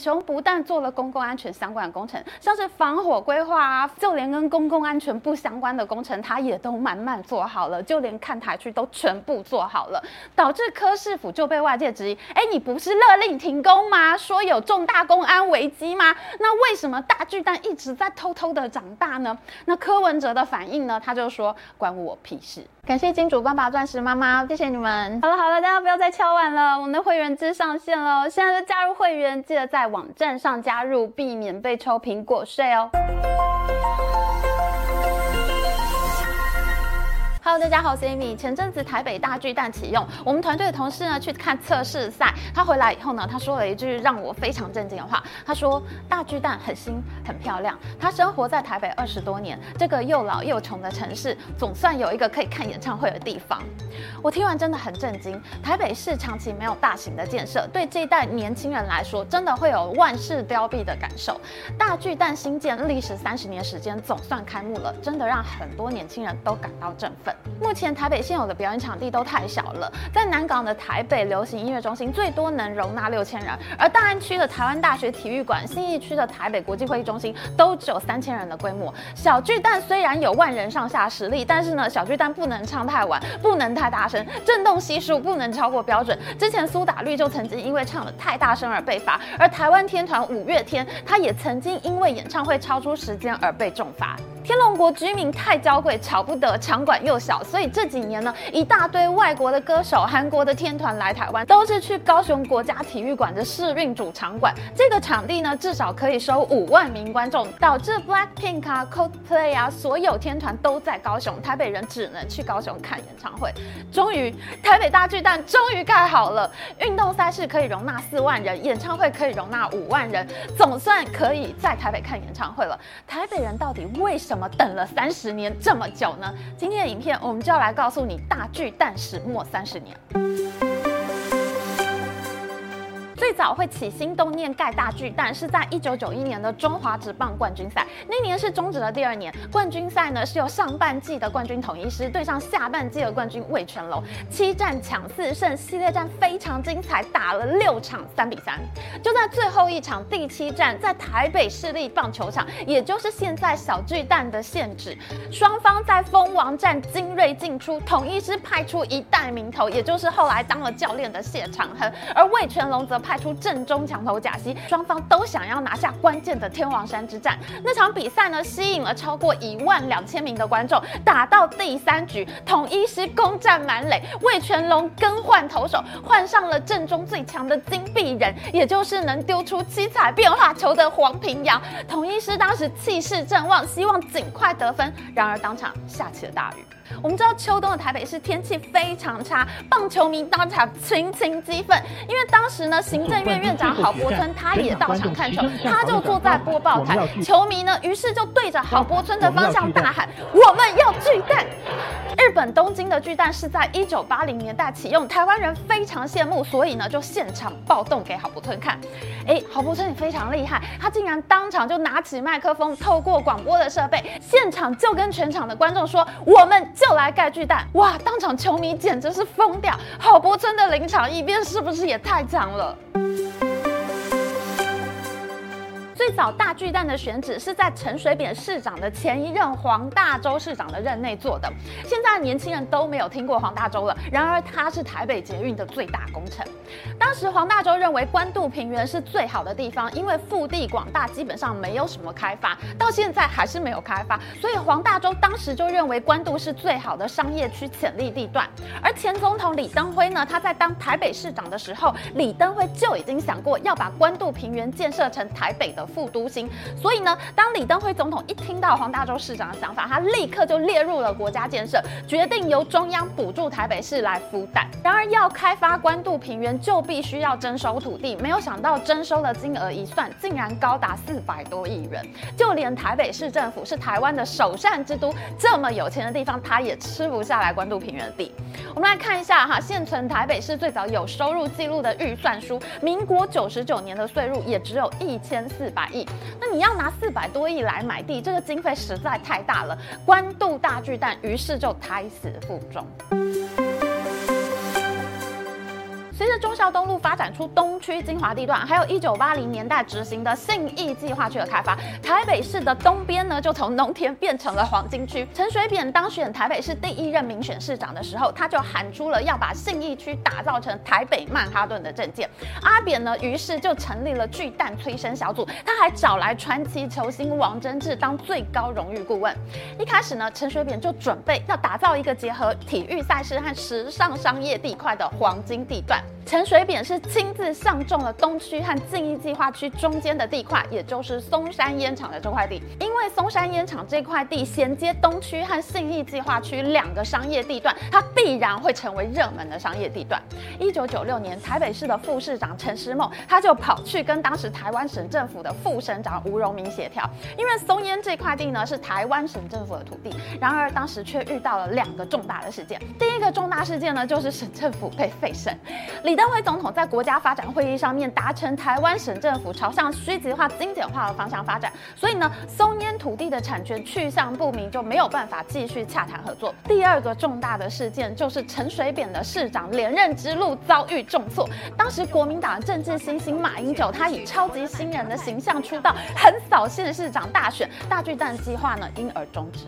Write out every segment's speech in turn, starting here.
雄不但做了公共安全相关的工程，像是防火规划啊，就连跟公共安全不相关的工程，他也都慢慢做好了，就连看台区都全部做好了，导致柯市府就被外界质疑：哎，你不是勒令停工吗？说有重大公安危机吗？那为什么大巨蛋一直在偷偷的长大呢？那柯文哲的反应呢？他就说：关我屁事。感谢金主爸爸、钻石妈妈，谢谢你们。好了好了，大家不要再敲碗了，我们的会员制上线了，现在就加入会员，记得在网站上加入，避免被抽苹果税哦。Hello，大家好，我是 Amy。前阵子台北大巨蛋启用，我们团队的同事呢去看测试赛，他回来以后呢，他说了一句让我非常震惊的话。他说大巨蛋很新很漂亮。他生活在台北二十多年，这个又老又穷的城市，总算有一个可以看演唱会的地方。我听完真的很震惊。台北市长期没有大型的建设，对这一代年轻人来说，真的会有万事凋敝的感受。大巨蛋新建历时三十年时间，总算开幕了，真的让很多年轻人都感到振奋。目前台北现有的表演场地都太小了，在南港的台北流行音乐中心最多能容纳六千人，而大安区的台湾大学体育馆、信义区的台北国际会议中心都只有三千人的规模。小巨蛋虽然有万人上下实力，但是呢，小巨蛋不能唱太晚，不能太大声，震动系数不能超过标准。之前苏打绿就曾经因为唱得太大声而被罚，而台湾天团五月天，他也曾经因为演唱会超出时间而被重罚。天龙国居民太娇贵，吵不得，场馆又小，所以这几年呢，一大堆外国的歌手、韩国的天团来台湾，都是去高雄国家体育馆的试运主场馆。这个场地呢，至少可以收五万名观众，导致 Blackpink 啊、Coldplay 啊，所有天团都在高雄，台北人只能去高雄看演唱会。终于，台北大巨蛋终于盖好了，运动赛事可以容纳四万人，演唱会可以容纳五万人，总算可以在台北看演唱会了。台北人到底为什么？怎么等了三十年这么久呢？今天的影片我们就要来告诉你大巨蛋始末三十年。最早会起心动念盖大巨蛋，是在一九九一年的中华职棒冠军赛。那年是中职的第二年，冠军赛呢是由上半季的冠军统一师对上下半季的冠军味全龙，七战抢四胜，系列战非常精彩，打了六场三比三。就在最后一场第七战，在台北市立棒球场，也就是现在小巨蛋的现址，双方在蜂王战精锐进出，统一师派出一代名头，也就是后来当了教练的谢长亨，而味全龙则派。派出正中强投贾西，双方都想要拿下关键的天王山之战。那场比赛呢，吸引了超过一万两千名的观众。打到第三局，统一师攻占满垒，魏全龙更换投手，换上了正中最强的金臂人，也就是能丢出七彩变化球的黄平洋。统一师当时气势正旺，希望尽快得分。然而当场下起了大雨。我们知道秋冬的台北市天气非常差，棒球迷当场群情激愤，因为当时呢，行政院院长郝柏村他也到场看球，他就坐在播报台，球迷呢，于是就对着郝柏村的方向大喊：“我们要巨蛋！”日本东京的巨蛋是在一九八零年代启用，台湾人非常羡慕，所以呢，就现场暴动给郝柏村看。哎，郝柏村也非常厉害，他竟然当场就拿起麦克风，透过广播的设备，现场就跟全场的观众说：“我们就来盖巨蛋！”哇，当场球迷简直是疯掉。郝柏村的临场应变是不是也太强了？最早大巨蛋的选址是在陈水扁市长的前一任黄大洲市长的任内做的，现在的年轻人都没有听过黄大洲了。然而他是台北捷运的最大工程。当时黄大洲认为关渡平原是最好的地方，因为腹地广大，基本上没有什么开发，到现在还是没有开发，所以黄大洲当时就认为关渡是最好的商业区潜力地段。而前总统李登辉呢，他在当台北市长的时候，李登辉就已经想过要把关渡平原建设成台北的。副都心，所以呢，当李登辉总统一听到黄大洲市长的想法，他立刻就列入了国家建设，决定由中央补助台北市来孵蛋。然而，要开发关渡平原，就必须要征收土地，没有想到征收的金额一算，竟然高达四百多亿元。就连台北市政府是台湾的首善之都，这么有钱的地方，他也吃不下来关渡平原的地。我们来看一下哈，现存台北市最早有收入记录的预算书，民国九十九年的岁入也只有一千四百。百亿，那你要拿四百多亿来买地，这个经费实在太大了。官渡大巨蛋于是就胎死腹中。随着中孝东路发展出东区精华地段，还有一九八零年代执行的信义计划区的开发，台北市的东边呢就从农田变成了黄金区。陈水扁当选台北市第一任民选市长的时候，他就喊出了要把信义区打造成台北曼哈顿的政见。阿扁呢，于是就成立了巨蛋催生小组，他还找来传奇球星王贞治当最高荣誉顾问。一开始呢，陈水扁就准备要打造一个结合体育赛事和时尚商业地块的黄金地段。陈水扁是亲自上中了东区和信义计划区中间的地块，也就是松山烟厂的这块地。因为松山烟厂这块地衔接东区和信义计划区两个商业地段，它必然会成为热门的商业地段。一九九六年，台北市的副市长陈师孟，他就跑去跟当时台湾省政府的副省长吴荣明协调，因为松烟这块地呢是台湾省政府的土地。然而当时却遇到了两个重大的事件。第一个重大事件呢，就是省政府被废省。李登辉总统在国家发展会议上面达成台湾省政府朝向虚极化、精简化的方向发展，所以呢，松烟土地的产权去向不明，就没有办法继续洽谈合作。第二个重大的事件就是陈水扁的市长连任之路遭遇重挫。当时国民党政治新星马英九，他以超级新人的形象出道，横扫县市长大选，大巨蛋计划呢因而终止。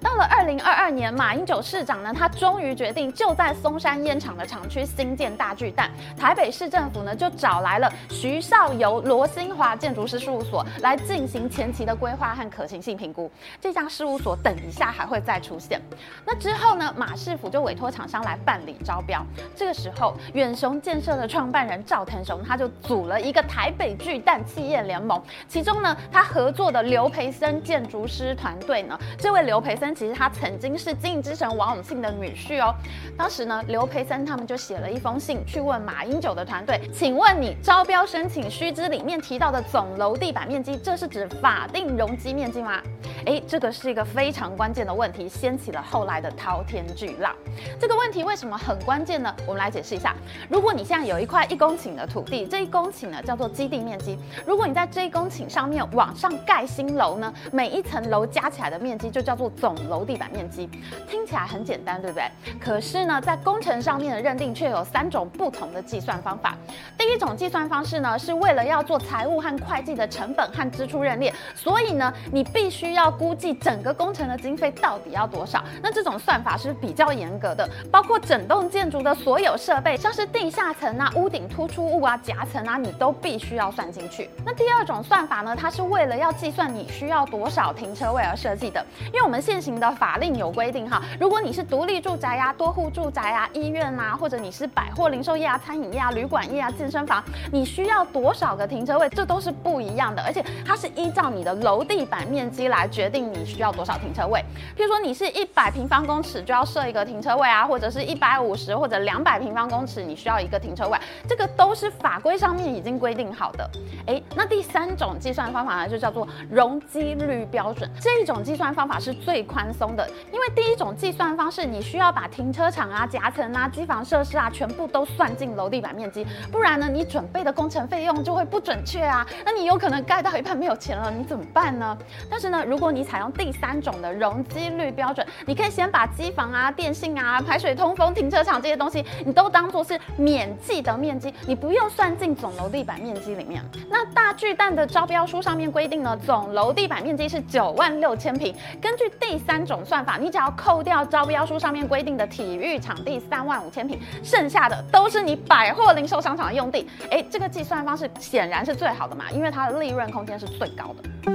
到了二二零二二年，马英九市长呢，他终于决定就在松山烟厂的厂区新建大巨蛋。台北市政府呢，就找来了徐少游、罗新华建筑师事务所来进行前期的规划和可行性评估。这家事务所等一下还会再出现。那之后呢，马市府就委托厂商来办理招标。这个时候，远雄建设的创办人赵腾雄他就组了一个台北巨蛋企业联盟，其中呢，他合作的刘培森建筑师团队呢，这位刘培森。其实他曾经是经营之神王永庆的女婿哦。当时呢，刘培森他们就写了一封信去问马英九的团队，请问你招标申请须知里面提到的总楼地板面积，这是指法定容积面积吗？哎，这个是一个非常关键的问题，掀起了后来的滔天巨浪。这个问题为什么很关键呢？我们来解释一下。如果你现在有一块一公顷的土地，这一公顷呢叫做基地面积。如果你在这一公顷上面往上盖新楼呢，每一层楼加起来的面积就叫做总楼地板面积。听起来很简单，对不对？可是呢，在工程上面的认定却有三种不同的计算方法。第一种计算方式呢，是为了要做财务和会计的成本和支出认列，所以呢，你必须要。估计整个工程的经费到底要多少？那这种算法是比较严格的，包括整栋建筑的所有设备，像是地下层啊、屋顶突出物啊、夹层啊，你都必须要算进去。那第二种算法呢，它是为了要计算你需要多少停车位而设计的。因为我们现行的法法令有规定哈，如果你是独立住宅呀、多户住宅啊、医院啊，或者你是百货零售业啊、餐饮业啊、旅馆业啊、健身房，你需要多少个停车位，这都是不一样的，而且它是依照你的楼地板面积来决。定你需要多少停车位，譬如说你是一百平方公尺就要设一个停车位啊，或者是一百五十或者两百平方公尺你需要一个停车位，这个都是法规上面已经规定好的。哎，那第三种计算方法呢，就叫做容积率标准。这种计算方法是最宽松的，因为第一种计算方式你需要把停车场啊、夹层啊、机房设施啊全部都算进楼地板面积，不然呢，你准备的工程费用就会不准确啊，那你有可能盖到一半没有钱了，你怎么办呢？但是呢，如果你采用第三种的容积率标准，你可以先把机房啊、电信啊、排水通风、停车场这些东西，你都当做是免计的面积，你不用算进总楼地板面积里面。那大巨蛋的招标书上面规定呢，总楼地板面积是九万六千平。根据第三种算法，你只要扣掉招标书上面规定的体育场地三万五千平，剩下的都是你百货零售商场的用地。哎，这个计算方式显然是最好的嘛，因为它的利润空间是最高的。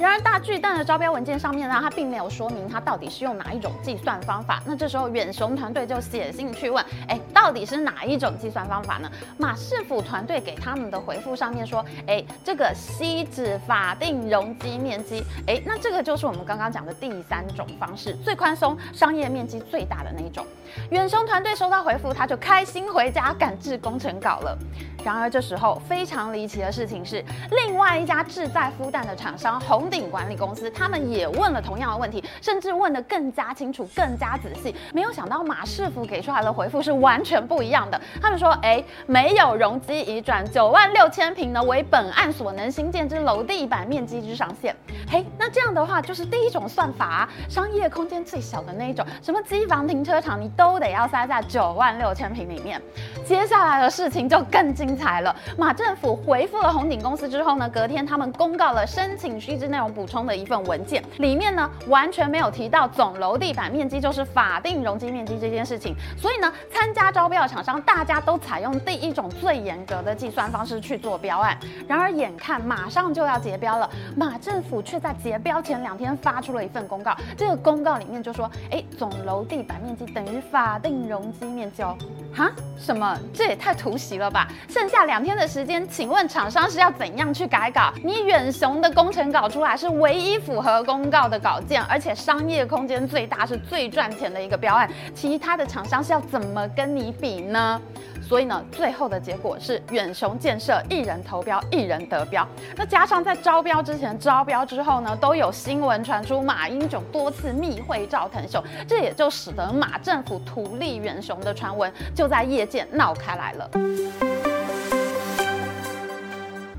然而，大巨蛋的招标文件上面呢，它并没有说明它到底是用哪一种计算方法。那这时候，远雄团队就写信去问，哎，到底是哪一种计算方法呢？马市府团队给他们的回复上面说，哎，这个系指法定容积面积，哎，那这个就是我们刚刚讲的第三种方式，最宽松、商业面积最大的那一种。远雄团队收到回复，他就开心回家赶制工程稿了。然而，这时候非常离奇的事情是，另外一家志在孵蛋的厂商红鼎管理公司，他们也问了同样的问题，甚至问得更加清楚、更加仔细。没有想到马市府给出来的回复是完全不一样的。他们说，哎，没有容积移转，九万六千平呢为本案所能兴建之楼地板面积之上限。嘿，那这样的话就是第一种算法，商业空间最小的那一种，什么机房、停车场，你都得要塞在九万六千平里面。接下来的事情就更精彩了。马政府回复了红鼎公司之后呢，隔天他们公告了申请须知内容补充的一份文件，里面呢完全没有提到总楼地板面积就是法定容积面积这件事情。所以呢，参加招标的厂商大家都采用第一种最严格的计算方式去做标案。然而眼看马上就要结标了，马政府却在结标前两天发出了一份公告。这个公告里面就说，哎，总楼地板面积等于法定容积面积哦。哈？什么？这也太突袭了吧！剩下两天的时间，请问厂商是要怎样去改稿？你远雄的工程稿出来是唯一符合公告的稿件，而且商业空间最大，是最赚钱的一个标案，其他的厂商是要怎么跟你比呢？所以呢，最后的结果是远雄建设一人投标，一人得标。那加上在招标之前、招标之后呢，都有新闻传出马英九多次密会赵腾雄，这也就使得马政府图利远雄的传闻就在业界闹开来了。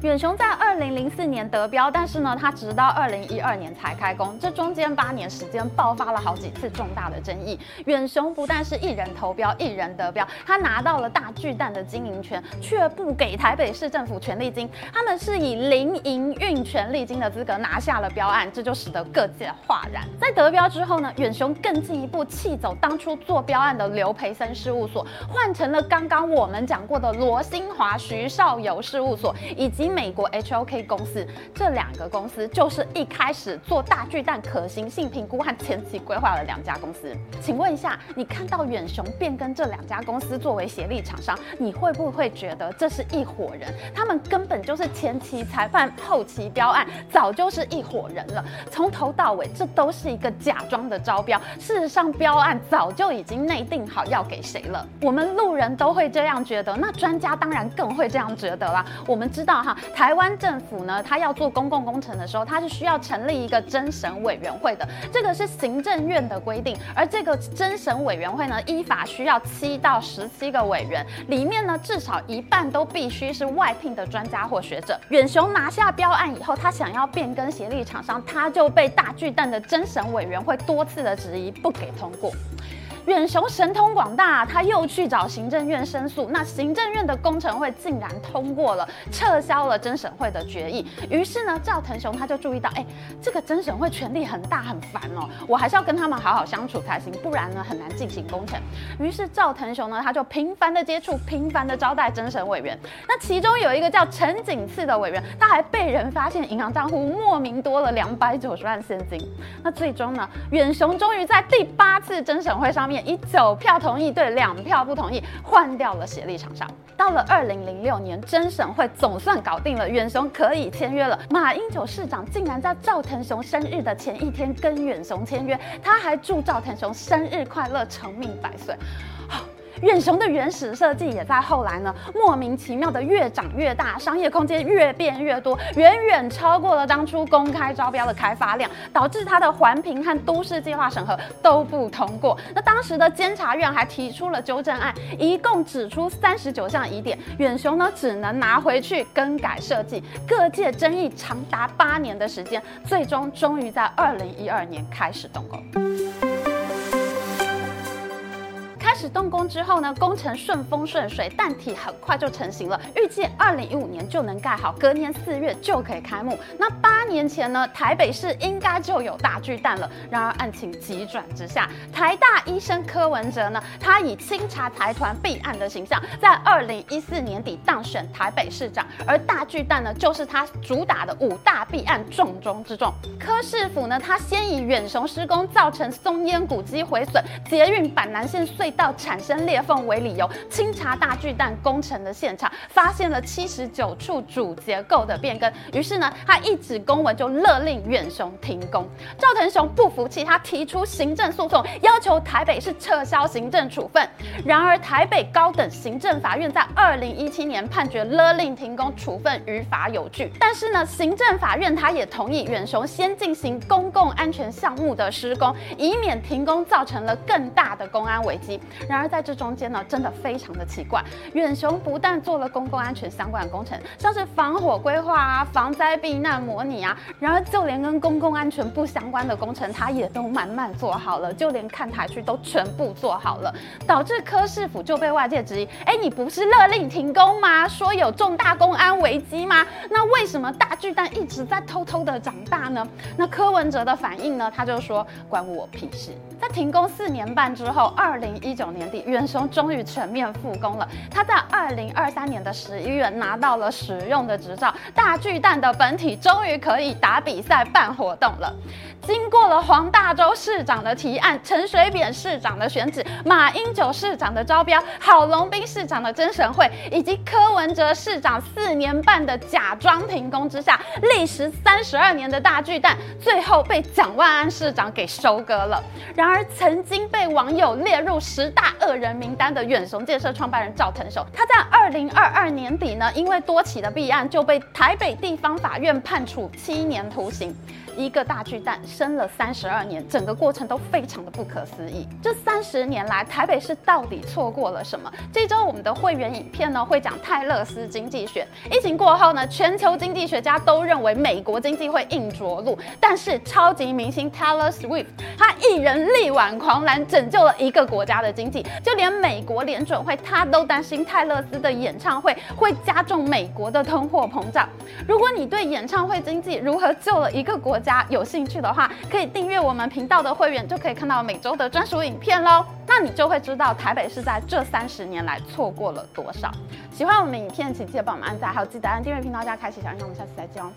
远雄在二零零四年得标，但是呢，他直到二零一二年才开工，这中间八年时间爆发了好几次重大的争议。远雄不但是一人投标，一人得标，他拿到了大巨蛋的经营权，却不给台北市政府权利金，他们是以零营运权利金的资格拿下了标案，这就使得各界哗然。在得标之后呢，远雄更进一步气走当初做标案的刘培森事务所，换成了刚刚我们讲过的罗新华、徐少游事务所，以及。美国 HOK 公司，这两个公司就是一开始做大巨蛋可行性评估和前期规划的两家公司。请问一下，你看到远雄变更这两家公司作为协力厂商，你会不会觉得这是一伙人？他们根本就是前期裁判、后期标案，早就是一伙人了。从头到尾，这都是一个假装的招标。事实上，标案早就已经内定好要给谁了。我们路人都会这样觉得，那专家当然更会这样觉得啦。我们知道哈。台湾政府呢，他要做公共工程的时候，他是需要成立一个甄审委员会的，这个是行政院的规定。而这个甄审委员会呢，依法需要七到十七个委员，里面呢至少一半都必须是外聘的专家或学者。远雄拿下标案以后，他想要变更协力厂商，他就被大巨蛋的甄审委员会多次的质疑，不给通过。远雄神通广大，他又去找行政院申诉，那行政院的工程会竟然通过了，撤销了甄审会的决议。于是呢，赵腾雄他就注意到，哎，这个甄审会权力很大很烦哦，我还是要跟他们好好相处才行，不然呢很难进行工程。于是赵腾雄呢，他就频繁的接触，频繁的招待甄审委员。那其中有一个叫陈景次的委员，他还被人发现银行账户莫名多了两百九十万现金。那最终呢，远雄终于在第八次甄审会上面。以九票同意对两票不同意换掉了协力厂商。到了二零零六年，真审会总算搞定了，远雄可以签约了。马英九市长竟然在赵腾雄生日的前一天跟远雄签约，他还祝赵腾雄生日快乐，长命百岁。远雄的原始设计也在后来呢，莫名其妙的越长越大，商业空间越变越多，远远超过了当初公开招标的开发量，导致它的环评和都市计划审核都不通过。那当时的监察院还提出了纠正案，一共指出三十九项疑点，远雄呢只能拿回去更改设计，各界争议长达八年的时间，最终终于在二零一二年开始动工。开始动工之后呢，工程顺风顺水，蛋体很快就成型了，预计二零一五年就能盖好，隔年四月就可以开幕。那八年前呢，台北市应该就有大巨蛋了。然而案情急转直下，台大医生柯文哲呢，他以清查财团弊案的形象，在二零一四年底当选台北市长，而大巨蛋呢，就是他主打的五大弊案重中之重。柯市府呢，他先以远雄施工造成松烟古迹毁损、捷运板南线隧道。到产生裂缝为理由，清查大巨蛋工程的现场，发现了七十九处主结构的变更。于是呢，他一纸公文就勒令远雄停工。赵腾雄不服气，他提出行政诉讼，要求台北市撤销行政处分。然而，台北高等行政法院在二零一七年判决勒令停工处分于法有据。但是呢，行政法院他也同意远雄先进行公共安全项目的施工，以免停工造成了更大的公安危机。然而在这中间呢，真的非常的奇怪，远雄不但做了公共安全相关的工程，像是防火规划啊、防灾避难模拟啊，然而就连跟公共安全不相关的工程，他也都慢慢做好了，就连看台区都全部做好了，导致柯市府就被外界质疑：哎，你不是勒令停工吗？说有重大公安危机吗？那为什么大巨蛋一直在偷偷的长大呢？那柯文哲的反应呢？他就说：关我屁事。在停工四年半之后，二零一九年底，远雄终于全面复工了。他在二零二三年的十一月拿到了使用的执照，大巨蛋的本体终于可以打比赛、办活动了。经过了黄大洲市长的提案、陈水扁市长的选址、马英九市长的招标、郝龙斌市长的真审会，以及柯文哲市长四年半的假装停工之下，历时三十二年的大巨蛋，最后被蒋万安市长给收割了。然而，曾经被网友列入十大恶人名单的远雄建设创办人赵腾雄，他在二零二二年底呢，因为多起的弊案，就被台北地方法院判处七年徒刑。一个大巨蛋生了三十二年，整个过程都非常的不可思议。这三十年来，台北市到底错过了什么？这周我们的会员影片呢，会讲泰勒斯经济学。疫情过后呢，全球经济学家都认为美国经济会硬着陆，但是超级明星 Taylor Swift 他一人力挽狂澜，拯救了一个国家的经济。就连美国联准会他都担心泰勒斯的演唱会会加重美国的通货膨胀。如果你对演唱会经济如何救了一个国家有兴趣的话，可以订阅我们频道的会员，就可以看到每周的专属影片喽。那你就会知道台北是在这三十年来错过了多少。喜欢我们影片，请记得帮我们按赞，还有记得按订阅频道加开启小铃铛。我们下次再见哦。